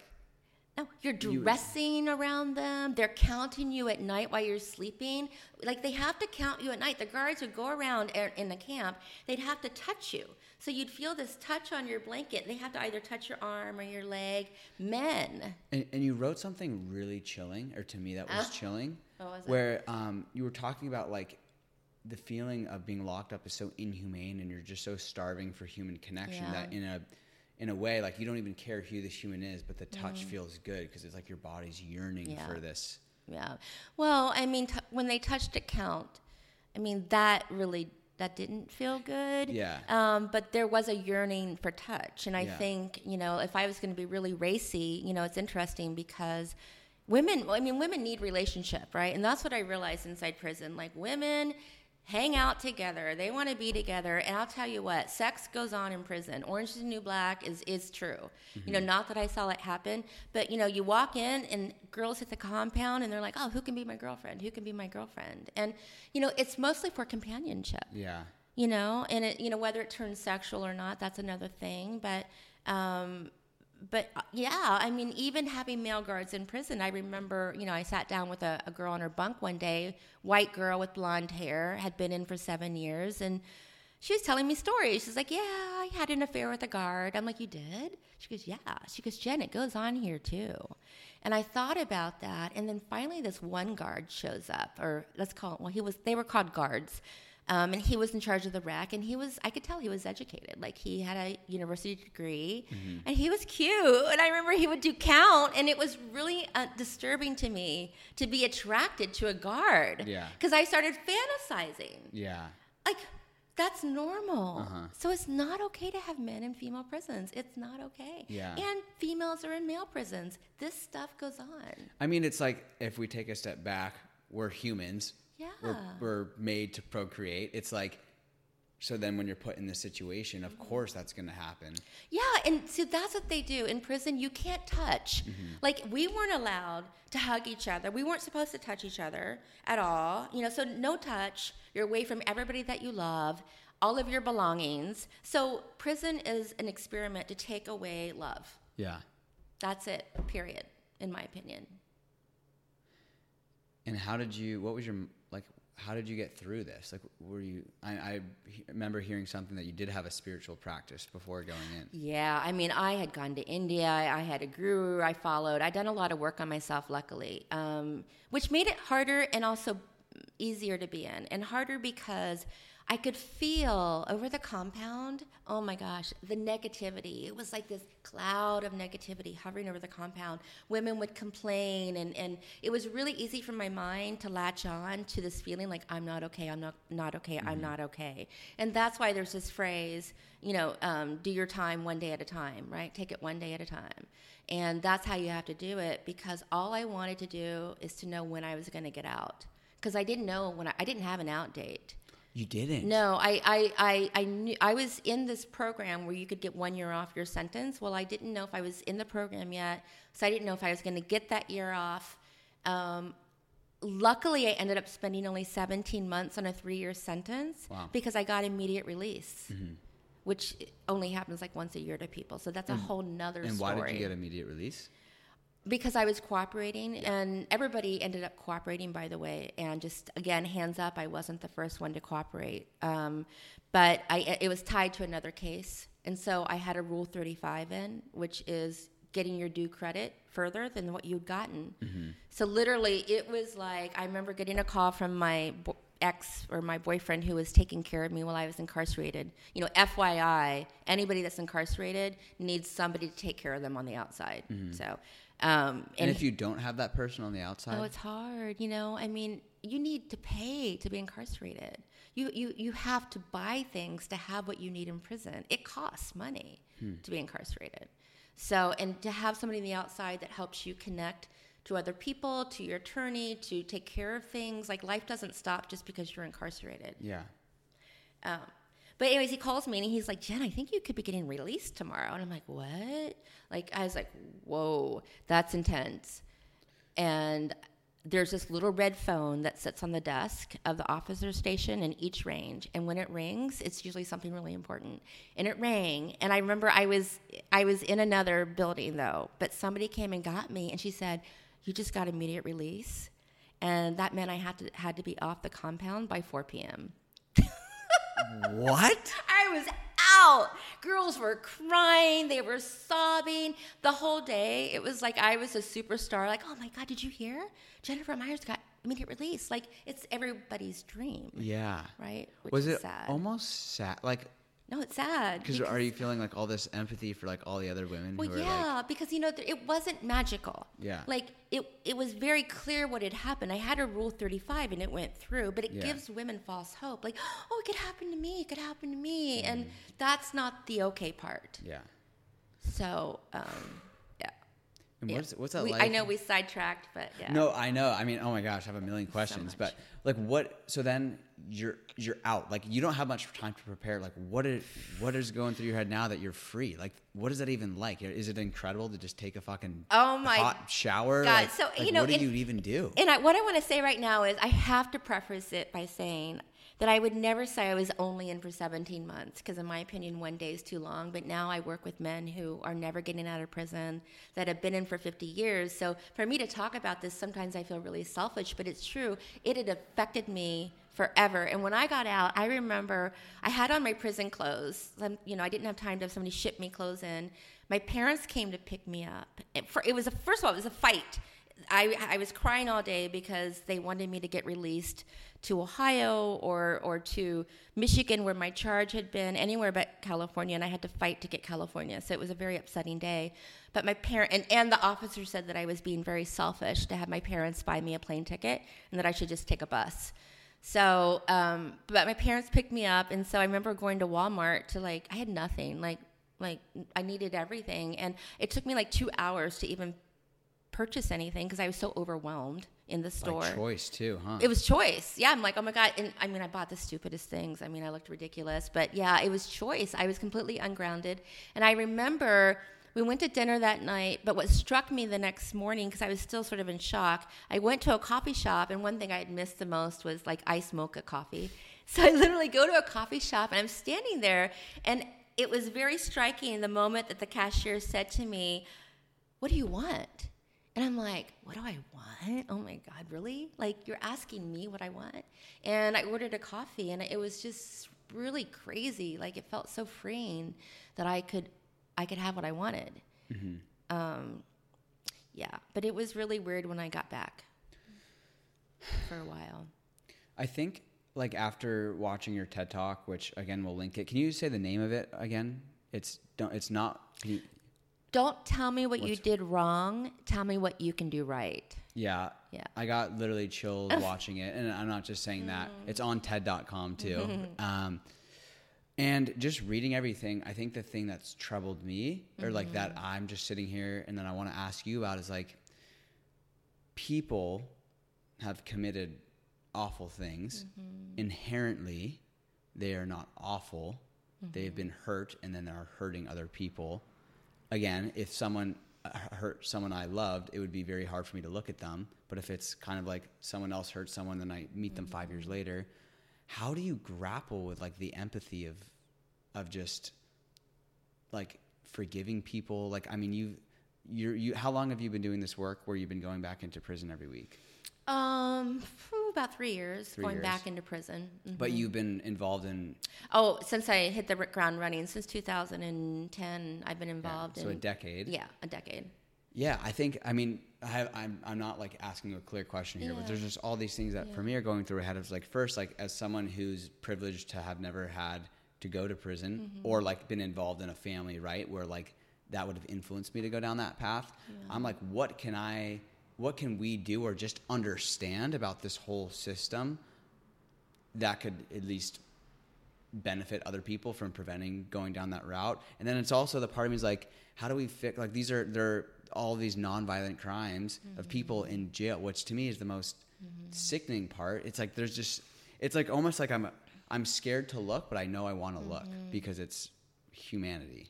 No, you're dressing around them. They're counting you at night while you're sleeping. Like they have to count you at night. The guards would go around in the camp. They'd have to touch you. So you'd feel this touch on your blanket. They have to either touch your arm or your leg. Men. And, and you wrote something really chilling, or to me that was Oh. chilling, was where um, you were talking about like the feeling of being locked up is so inhumane, and you're just so starving for human connection Yeah. that in a in a way like you don't even care who this human is, but the Mm. touch feels good because it's like your body's yearning Yeah. for this. Yeah. Well, I mean, t- when they touched a count, I mean that really that didn't feel good. Yeah. Um, but there was a yearning for touch, and I Yeah. think you know if I was going to be really racy, you know, it's interesting because women. I mean, women need relationship, right? And that's what I realized inside prison. Like women hang out together. They want to be together. And I'll tell you what, sex goes on in prison. Orange is the New Black is, is true. Mm-hmm. You know, not that I saw it happen, but you know, you walk in and girls hit the compound and they're like, oh, who can be my girlfriend? Who can be my girlfriend? And, you know, it's mostly for companionship. Yeah. You know, and it, you know, whether it turns sexual or not, that's another thing. But, um, but uh, yeah, I mean, even having male guards in prison, I remember, you know, I sat down with a, a, girl on her bunk one day, white girl with blonde hair, had been in for seven years, and she was telling me stories. She's like, Yeah, I had an affair with a guard. I'm like, You did? She goes, Yeah. She goes, Jen, it goes on here too. And I thought about that, and then finally, this one guard shows up, or let's call it, well, he was, they were called guards um, and he was in charge of the rec, and he was, I could tell he was educated. Like he had a university degree, mm-hmm. and he was cute. And I remember he would do count, and it was really uh, disturbing to me to be attracted to a guard. Yeah. Because I started fantasizing. Yeah. Like, that's normal. Uh-huh. So it's not okay to have men in female prisons. It's not okay. Yeah. And females are in male prisons. This stuff goes on. I mean, it's like if we take a step back, we're humans yeah. we're, we're made to procreate. It's like, so then when you're put in this situation, of course that's going to happen. Yeah, and so that's what they do. In prison, you can't touch. Mm-hmm. Like, we weren't allowed to hug each other. We weren't supposed to touch each other at all. You know, so no touch. You're away from everybody that you love, all of your belongings. So prison is an experiment to take away love. Yeah. That's it, period, in my opinion. And how did you, what was your how did you get through this? Like, were you? I, I, remember hearing something that you did have a spiritual practice before going in. Yeah, I mean, I had gone to India. I had a guru I followed. I'd done a lot of work on myself, luckily, um, which made it harder and also easier to be in, and harder because I could feel over the compound, oh my gosh, the negativity. It was like this cloud of negativity hovering over the compound. Women would complain, and, and it was really easy for my mind to latch on to this feeling like, I'm not okay, I'm not, not okay, mm-hmm. I'm not okay. And that's why there's this phrase, you know, um, do your time one day at a time, right? Take it one day at a time. And that's how you have to do it because all I wanted to do is to know when I was going to get out. Because I didn't know when I, I didn't have an out date. You didn't. No, I, I, I, I knew I was in this program where you could get one year off your sentence. Well, I didn't know if I was in the program yet, so I didn't know if I was going to get that year off. Um, luckily, I ended up spending only 17 months on a three-year sentence wow. because I got immediate release, mm-hmm. which only happens like once a year to people. So that's a mm. whole nother. Story. And story. why did you get immediate release? Because I was cooperating, and everybody ended up cooperating, by the way. And just again, hands up, I wasn't the first one to cooperate, um, but I, it was tied to another case, and so I had a Rule 35 in, which is getting your due credit further than what you'd gotten. Mm-hmm. So literally, it was like I remember getting a call from my bo- ex or my boyfriend who was taking care of me while I was incarcerated. You know, FYI, anybody that's incarcerated needs somebody to take care of them on the outside. Mm-hmm. So um, and, and, if you don't have that person on the outside, oh, it's hard. You know, I mean, you need to pay to be incarcerated. You you you have to buy things to have what you need in prison. It costs money hmm. to be incarcerated. So, and to have somebody on the outside that helps you connect to other people, to your attorney, to take care of things. Like life doesn't stop just because you're incarcerated. Yeah. Um, but anyways, he calls me and he's like, Jen, I think you could be getting released tomorrow. And I'm like, what? Like, I was like, whoa, that's intense. And there's this little red phone that sits on the desk of the officer station in each range. And when it rings it's usually something really important. And it rang. And i remember i was i was in another building though. But somebody came and got me. And she said you just got immediate release. And that meant i had to had to be off the compound by 4 p.m what? I was out. Girls were crying, they were sobbing the whole day. It was like I was a superstar. Like, oh my God, did you hear? Jennifer Myers got immediate release. Like, it's everybody's dream. Yeah. Right? Which was it sad. almost sad? Like, no, it's sad. Because are you feeling like all this empathy for like all the other women? Well, yeah, like, because you know it wasn't magical. Yeah. Like it, it was very clear what had happened. I had a Rule Thirty Five, and it went through, but it yeah. gives women false hope. Like, oh, it could happen to me. It could happen to me, mm. and that's not the okay part. Yeah. So, um. And what's what's that We- like? I know we sidetracked, but yeah. No, I know. I mean, oh my gosh, I have a million questions. much. but like, what? So then you're you're out. Like, you don't have much time to prepare. Like, what is what is going through your head now that you're free? Like, what is that even like? Is it incredible to just take a fucking Oh my hot shower? God, Like, so, like, you know, what do it- you even do? And I, what I want to say right now is I have to preface it by saying that I would never say I was only in for 17 months because, in my opinion, one day is too long. But now I work with men who are never getting out of prison that have been in for 50 years. So for me to talk about this, sometimes I feel really selfish, but it's true. It had affected me forever. And when I got out, I remember I had on my prison clothes. You know, I didn't have time to have somebody ship me clothes in. My parents came to pick me up. It, for, it was a, first of all, it was a fight. I, I was crying all day because they wanted me to get released to Ohio or, or to Michigan, where my charge had been, anywhere but California, and I had to fight to get California. So it was a very upsetting day. But my parent and, and the officer said that I was being very selfish to have my parents buy me a plane ticket and that I should just take a bus. So, um, but my parents picked me up, and so I remember going to Walmart to like I had nothing, like like I needed everything, and it took me like two hours to even purchase anything because I was so overwhelmed in the store. Like choice too, huh? It was choice. Yeah, I'm like, oh my god. And I mean, I bought the stupidest things. I mean, I looked ridiculous, but yeah, it was choice. I was completely ungrounded, and I remember we went to dinner that night. But what struck me the next morning, because I was still sort of in shock, I went to a coffee shop, and one thing I had missed the most was like iced mocha coffee. So I literally go to a coffee shop, and I'm standing there, and it was very striking the moment that the cashier said to me, "What do you want?" And I'm like, what do I want? Oh my God, really? Like, you're asking me what I want? And I ordered a coffee, and it was just really crazy. Like, it felt so freeing that I could, I could have what I wanted. Um, yeah, but it was really weird when I got back for a while. I think like after watching your TED talk, which again we'll link it. Can you say the name of it again? It's don't. It's not. You, Don't tell me what you did wrong. Tell me what you can do right. Yeah. Yeah. I got literally chilled watching it. And I'm not just saying that. Mm. It's on TED.com too. um, and just reading everything, I think the thing that's troubled me, or like that Mm-hmm. I'm just sitting here and then I want to ask you about is like people have committed awful things. Mm-hmm. Inherently, they are not awful. They've Mm-hmm. been hurt and then they're hurting other people. Again, if someone uh, hurt someone I loved, it would be very hard for me to look at them. But if it's kind of like someone else hurt someone, then I meet them five years later. How do you grapple with like the empathy of, of just like forgiving people? Like, I mean, you, you're, you, how long have you been doing this work where you've been going back into prison every week? Um, about three years Three going years. back into prison. Mhm. But you've been involved in Oh, since I hit the ground running, since 2010, I've been yeah, involved so a decade. yeah, a decade. Yeah, I think. I mean, I have, I'm I'm not like asking a clear question here, but there's just all these things that for me are going through ahead. Of like first, like as someone who's privileged to have never had to go to prison Mm-hmm. or like been involved in a family, right, where like that would have influenced me to go down that path. I'm like, what can I, what can we do, or just understand about this whole system that could at least benefit other people from preventing going down that route. And then it's also the part of me is like, how do we fix like these are there all these nonviolent crimes of mm-hmm. people in jail, which to me is the most mm-hmm. sickening part. It's like there's just it's like almost like I'm I'm scared to look, but I know I want to look mm-hmm. because it's humanity.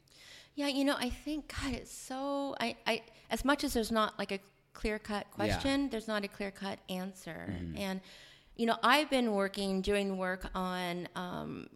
Yeah, you know, I think God, it's so I, I as much as there's not like a clear cut Yeah. question, there's not a clear cut answer. Mm-hmm. And you know, I've been working, doing work on, um,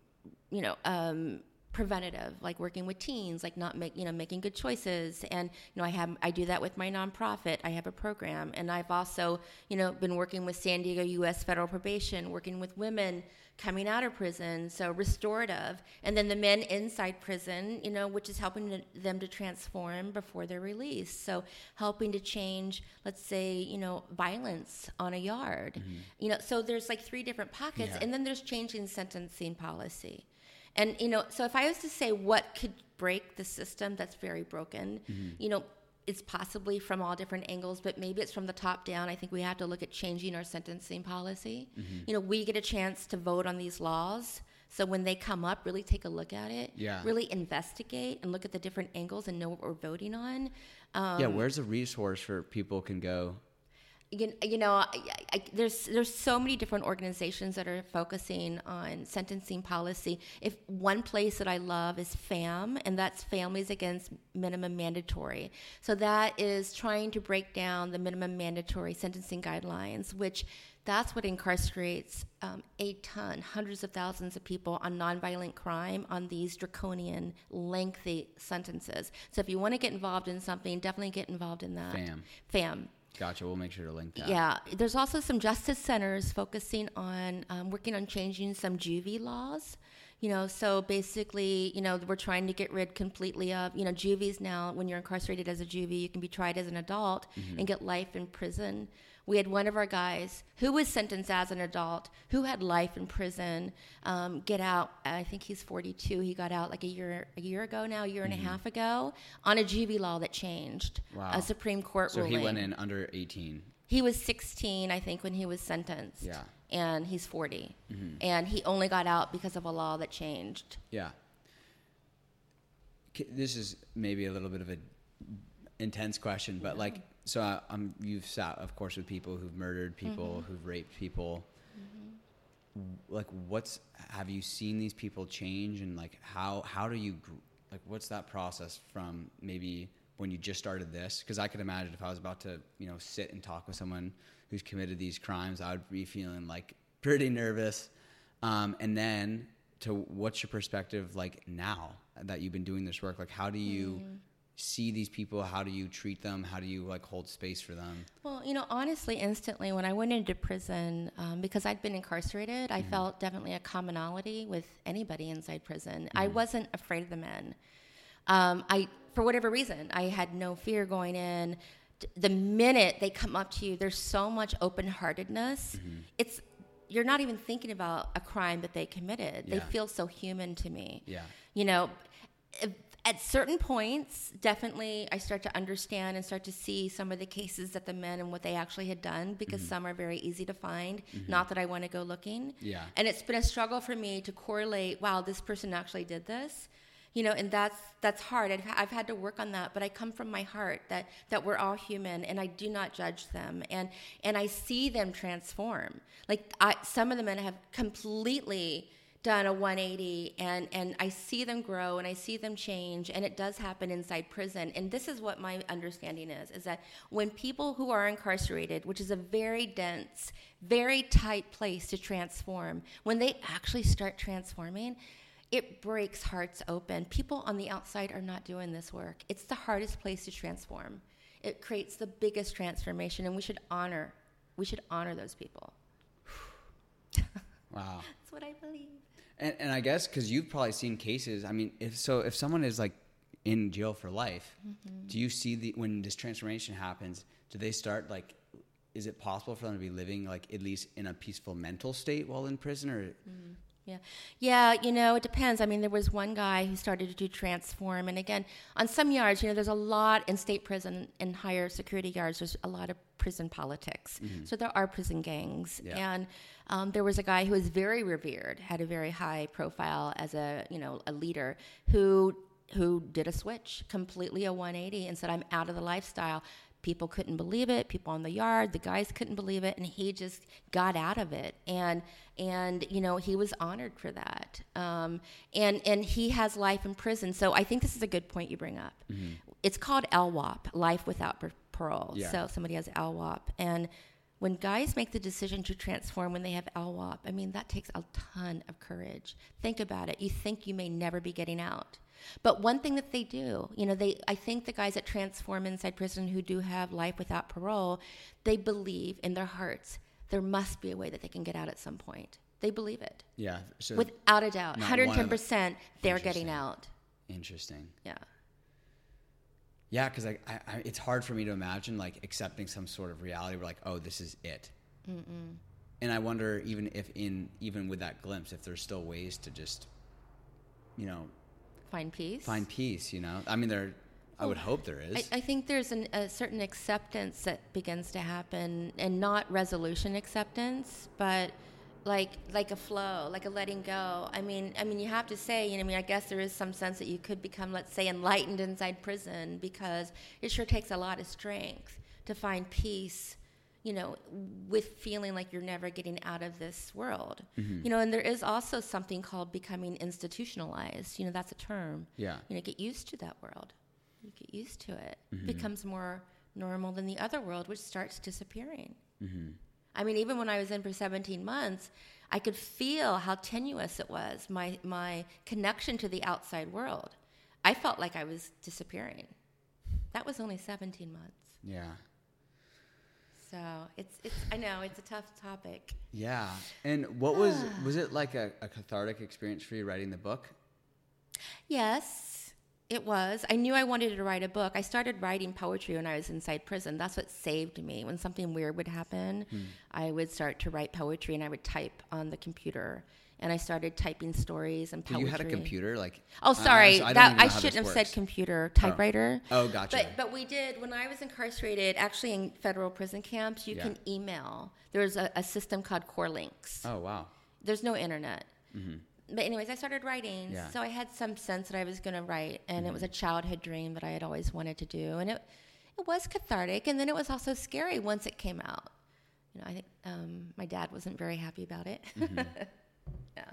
you know, um, preventative, like working with teens, like not make, you know, making good choices. And you know, I have I do that with my nonprofit. I have a program, and I've also, you know, been working with San Diego U.S. Federal Probation, working with women coming out of prison, so restorative, and then the men inside prison, you know, which is helping to, them to transform before they're released. So helping to change, let's say, you know, violence on a yard, mm-hmm. you know. So there's like three different pockets, Yeah. and then there's changing sentencing policy. And you know, so if I was to say what could break the system that's very broken, you know, it's possibly from all different angles, but maybe it's from the top down. I think we have to look at changing our sentencing policy. You know, we get a chance to vote on these laws. So when they come up, really take a look at it. Yeah. Really investigate and look at the different angles and know what we're voting on. Um, yeah, where's a resource for people can go? You, you know, I, I, there's there's so many different organizations that are focusing on sentencing policy. If one place that I love is FAM, and that's Families Against Minimum Mandatory. So that is trying to break down the minimum mandatory sentencing guidelines, which that's what incarcerates um, a ton, hundreds of thousands of people on nonviolent crime on these draconian, lengthy sentences. So if you want to get involved in something, definitely get involved in that. FAM. FAM. Gotcha. We'll make sure to link that. Yeah, there's also some justice centers focusing on um, working on changing some juvie laws. You know, so basically, you know, we're trying to get rid completely of, you know, juvies now. When you're incarcerated as a juvie, you can be tried as an adult Mm-hmm. and get life in prison. We had one of our guys who was sentenced as an adult, who had life in prison, um, get out. I think he's 42. He got out like a year a year ago now, a year and a half ago, on a juvie law that changed. Mm-hmm. Wow. A Supreme Court So ruling. So he went in under 18. He was 16, I think, when he was sentenced. Yeah. And he's 40. And he only got out because of a law that changed. Yeah. This is maybe a little bit of a intense question, but like, so I, I'm you've sat, of course, with people who've murdered people, mm-hmm. who've raped people. Mm-hmm. W- Like, what's have you seen these people change, and like, how how do you like, what's that process from maybe when you just started this? Because I could imagine if I was about to, you know, sit and talk with someone who's committed these crimes, I would be feeling like pretty nervous. Um, and then to what's your perspective like now that you've been doing this work? Like, how do you mm-hmm. See these people? How do you treat them? How do you like hold space for them? Well, you know, honestly, instantly, when I went into prison, um, because I'd been incarcerated, I felt definitely a commonality with anybody inside prison. I wasn't afraid of the men. Um, I, for whatever reason, I had no fear going in. The minute they come up to you, there's so much open heartedness. It's you're not even thinking about a crime that they committed. They feel so human to me. Yeah. You know, at certain points, definitely I start to understand and start to see some of the cases that the men and what they actually had done because mm-hmm. some are very easy to find. Mm-hmm. Not that I want to go looking. Yeah. And it's been a struggle for me to correlate, wow, this person actually did this. You know, and that's that's hard. I've, I've had to work on that, but I come from my heart that that we're all human, and I do not judge them, and and I see them transform. Like I, some of the men have completely done a 180 and and I see them grow and I see them change and it does happen inside prison. And this is what my understanding is is that when people who are incarcerated which is a very dense very tight place to transform when they actually start transforming it breaks hearts open. People on the outside are not doing this work. It's the hardest place to transform. It creates the biggest transformation and we should honor we should honor those people. Wow. that's what I believe And, and I guess because you've probably seen cases. I mean, if so, if someone is like in jail for life, mm-hmm. do you see the when this transformation happens? Do they start like? Is it possible for them to be living like at least in a peaceful mental state while in prison, or mm-hmm. Yeah. Yeah, you know, it depends. I mean, there was one guy who started to do transform. And again, on some yards, you know, there's a lot in state prison and higher security yards, there's a lot of prison politics. Mm-hmm. So there are prison gangs. Yeah. And um, there was a guy who was very revered, had a very high profile as a, you know, a leader who who did a switch, completely a 180 and said, I'm out of the lifestyle. People couldn't believe it. People on the yard, the guys couldn't believe it, and he just got out of it. And and you know he was honored for that. Um, and and he has life in prison. So I think this is a good point you bring up. It's called LWOP, life without parole. Yeah. So somebody has LWOP, and when guys make the decision to transform when they have LWOP, I mean that takes a ton of courage. Think about it. You think you may never be getting out. But one thing that they do, you know, they I think the guys that transform inside prison who do have life without parole, they believe in their hearts there must be a way that they can get out at some point. They believe it. yeah? So Without a doubt. not one of the- 110% they're getting out. interesting. Yeah. Yeah, because I, I, I, it's hard for me to imagine like accepting some sort of reality where like, oh, this is it. And I wonder even if in even with that glimpse, if there's still ways to just, you know, Find peace. find peace. You know, I mean, there. I would hope there is. I, I think there's an, a certain acceptance that begins to happen, and not resolution acceptance, but like like a flow, like a letting go. I mean, I mean, you have to say, you know, I mean, I guess there is some sense that you could become, let's say, enlightened inside prison because it sure takes a lot of strength to find peace, you know, with feeling like you're never getting out of this world. Mm-hmm. You know, and there is also something called becoming institutionalized. You know, that's a term. Yeah. You know, get used to that world. You get used to it. Mm-hmm. Becomes more normal than the other world, which starts disappearing. Mm-hmm. I mean, even when I was in for 17 months, I could feel how tenuous it was, my, my connection to the outside world. I felt like I was disappearing. That was only 17 months. Yeah. So it's, it's I know, it's a tough topic. Yeah. And what was was it like a, a cathartic experience for you writing the book? Yes, it was. I knew I wanted to write a book. I started writing poetry when I was inside prison. That's what saved me. When something weird would happen, hmm. I would start to write poetry and I would type on the computer. And I started typing stories and poetry. you had a computer, like Oh, I- sorry. I, that I shouldn't have said computer. Oh. Typewriter. Oh, gotcha. But but we did when I was incarcerated. Actually, in federal prison camps, you Yeah. can email. There's a, a system called CorrLinks. Oh wow. There's no internet. Mm-hmm. But anyways, I started writing, Yeah. so I had some sense that I was going to write, and it was a childhood dream that I had always wanted to do, and it it was cathartic, and then it was also scary once it came out. You know, I think um, my dad wasn't very happy about it. yeah.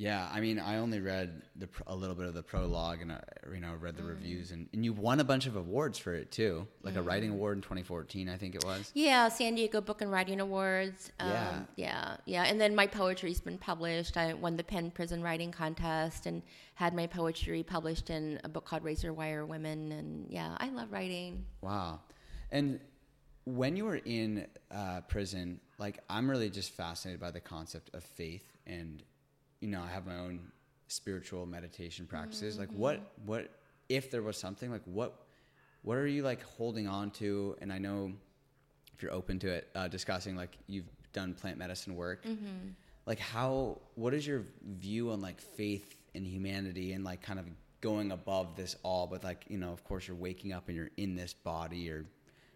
Yeah, I mean, I only read the pr- a little bit of the prologue and uh, you know read the Mm. reviews and, and you won a bunch of awards for it too, like a writing award in 2014, I think it was. Yeah, San Diego Book and Writing Awards. Um, Yeah. yeah, yeah. And then my poetry's been published. I won the PEN Prison Writing Contest and had my poetry published in a book called Razor Wire Women. And yeah, I love writing. Wow. And when you were in uh, prison, like I'm really just fascinated by the concept of faith, and you know, I have my own spiritual meditation practices. Like, what, what, if there was something, like, what, what are you like holding on to? And I know if you're open to it, uh, discussing like you've done plant medicine work. Like, how, what is your view on like faith and humanity and like kind of going above this all? But like, you know, of course, you're waking up and you're in this body, or,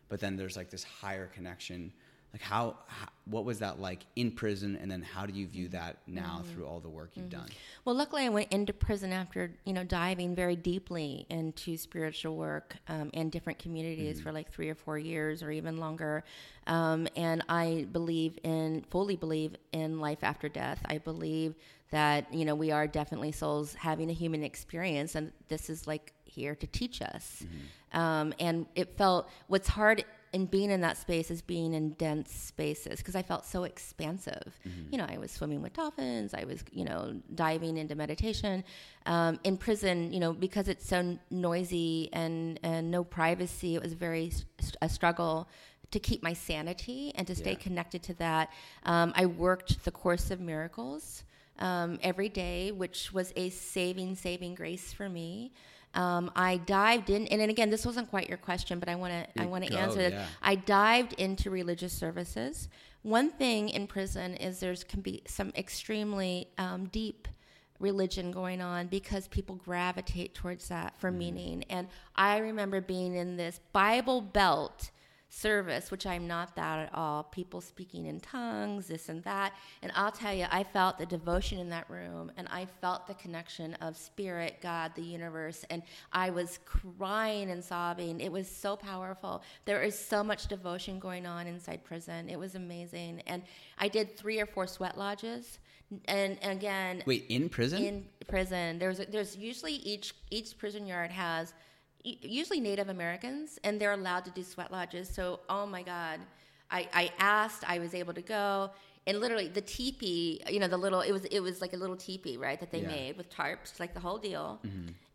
but then there's like this higher connection. Like, how, how what was that like in prison? And then how do you view that now through all the work you've done? Well, luckily, I went into prison after you know diving very deeply into spiritual work um, and different communities for like three or four years or even longer. Um, and I believe in fully believe in life after death. I believe that you know we are definitely souls having a human experience, and this is like here to teach us. Um, and it felt what's hard in being in that space is being in dense spaces because I felt so expansive. You know, I was swimming with dolphins. I was, you know, diving into meditation. Um, in prison, you know, because it's so noisy and and no privacy, it was very st- a struggle to keep my sanity and to stay Yeah. connected to that. Um, I worked the Course of Miracles um, every day, which was a saving, saving grace for me. Um, I dived in, and, and again, this wasn't quite your question, but I want to I want to answer this. yeah. I dived into religious services. One thing in prison is there's can be some extremely um, deep religion going on because people gravitate towards that for meaning. And I remember being in this Bible Belt service, which I'm not that at all. People speaking in tongues, this and that. And I'll tell you, I felt the devotion in that room and I felt the connection of spirit, God, the universe. And I was crying and sobbing. It was so powerful. There is so much devotion going on inside prison. It was amazing. And I did three or four sweat lodges. And again, Wait, in prison? in prison there's there's usually each each prison yard has usually native americans and they're allowed to do sweat lodges. So oh my god i i asked i was able to go. And literally the teepee you know the little it was it was like a little teepee right that they Yeah. made with tarps like the whole deal.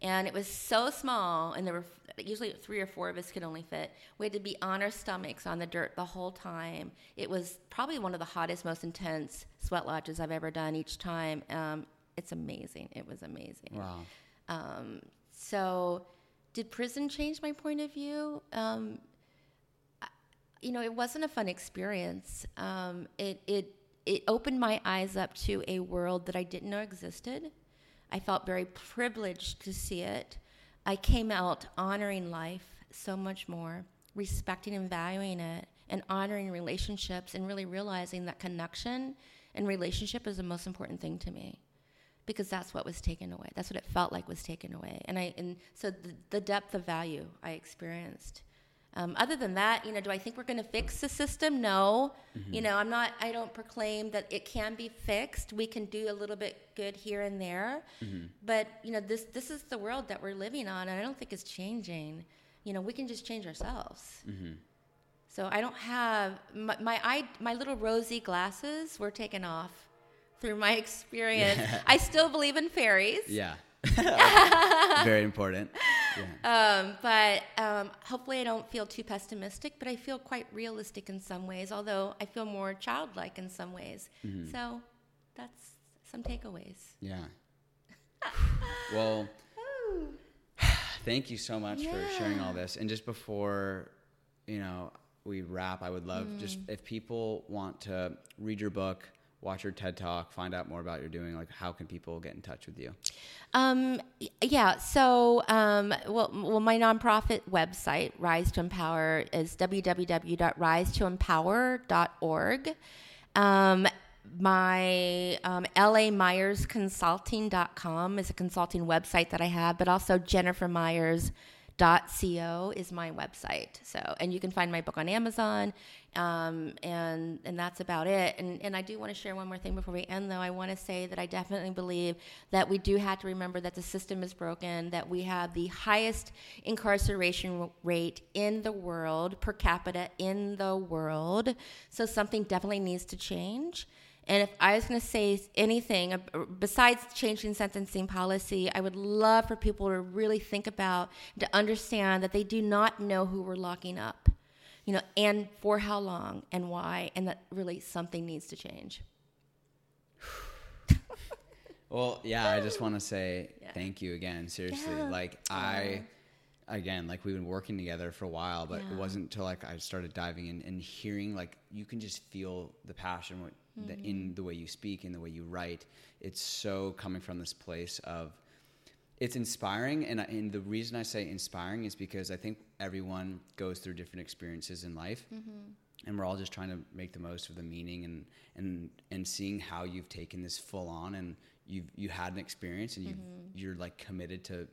And it was so small and there were usually three or four of us could only fit. We had to be on our stomachs on the dirt the whole time. It was probably one of the hottest most intense sweat lodges i've ever done each time. Um, it's amazing. It was amazing. Wow. um, so did prison change my point of view? Um, you know it wasn't a fun experience. Um, it, it it opened my eyes up to a world that i didn't know existed. I felt very privileged to see it. I came out honoring life so much more respecting and valuing it and honoring relationships and really realizing that connection and relationship is the most important thing to me because that's what was taken away. That's what it felt like was taken away. And I and so the, the depth of value I experienced. Um, other than that, you know, do I think we're going to fix the system? No. Mm-hmm. You know, I'm not. I don't proclaim that it can be fixed. We can do a little bit good here and there, mm-hmm. but you know, this this is the world that we're living on, and I don't think it's changing. You know, we can just change ourselves. Mm-hmm. So I don't have my my, eye, my little rosy glasses were taken off through my experience. Yeah. I still believe in fairies. Yeah. Very important. Yeah. Um, but um, hopefully, I don't feel too pessimistic, but I feel quite realistic in some ways, although I feel more childlike in some ways. Mm-hmm. So that's some takeaways. Yeah. well, thank you so much yeah. for sharing all this. And just before, you know, we wrap, I would love mm. just if people want to read your book, watch your TED Talk, find out more about you're doing, like how can people get in touch with you? Um, yeah, so um, well, well, my nonprofit website, Rise to Empower, is www.risetoempower.org. Um, my um, LA Myers Consulting.com is a consulting website that I have, but also Jennifer Myers co is my website. So, and you can find my book on Amazon, um, and and that's about it. And and I do want to share one more thing before we end, though. I want to say that I definitely believe that we do have to remember that the system is broken, that we have the highest incarceration rate in the world per capita in the world. So something definitely needs to change. And if I was going to say anything besides changing sentencing policy, I would love for people to really think about, to understand that they do not know who we're locking up, you know, and for how long and why, and that really something needs to change. well, yeah, I just want to say yeah. thank you again. Seriously, yeah. like I again like we've been working together for a while but yeah. it wasn't until like i started diving in and hearing like you can just feel the passion mm-hmm. the, in the way you speak in the way you write it's so coming from this place of it's inspiring and, and the reason i say inspiring is because i think everyone goes through different experiences in life mm-hmm. and we're all just trying to make the most of the meaning and and and seeing how you've taken this full on and you've you had an experience and you mm-hmm. you're like committed to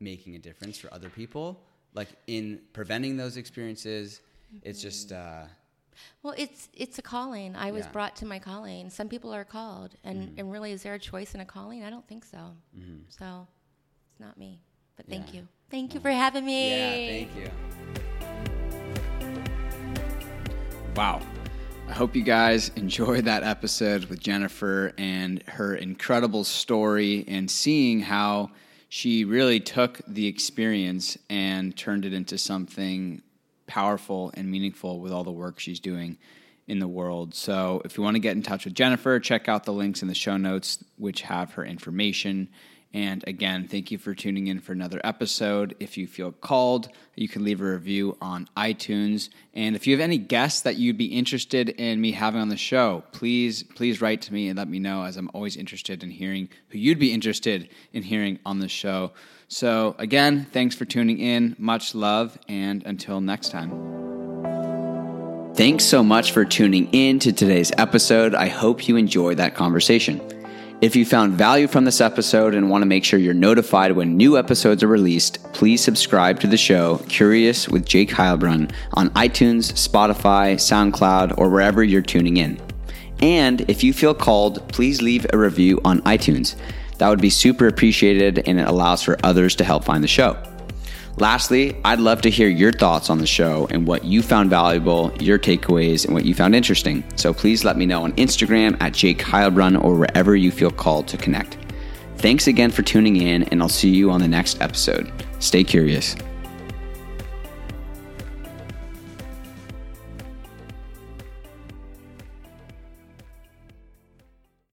making a difference for other people, like in preventing those experiences. Mm-hmm. It's just. Uh, well, it's it's a calling. I was yeah. brought to my calling. Some people are called, and mm-hmm. and really, is there a choice in a calling? I don't think so. Mm-hmm. So, it's not me. But thank yeah. you, thank you for having me. Yeah, thank you. Wow. I hope you guys enjoyed that episode with Jennifer and her incredible story and seeing how she really took the experience and turned it into something powerful and meaningful with all the work she's doing in the world. So, if you want to get in touch with Jennifer, check out the links in the show notes, which have her information. And again, thank you for tuning in for another episode. If you feel called, you can leave a review on iTunes. And if you have any guests that you'd be interested in me having on the show, please, please write to me and let me know, as I'm always interested in hearing who you'd be interested in hearing on the show. So, again, thanks for tuning in. Much love, and until next time. Thanks so much for tuning in to today's episode. I hope you enjoyed that conversation. If you found value from this episode and want to make sure you're notified when new episodes are released, please subscribe to the show Curious with Jake Heilbrunn on iTunes, Spotify, SoundCloud, or wherever you're tuning in. And if you feel called, please leave a review on iTunes. That would be super appreciated and it allows for others to help find the show. Lastly, I'd love to hear your thoughts on the show and what you found valuable, your takeaways, and what you found interesting. So please let me know on Instagram at Jake Heilbrunn or wherever you feel called to connect. Thanks again for tuning in, and I'll see you on the next episode. Stay curious.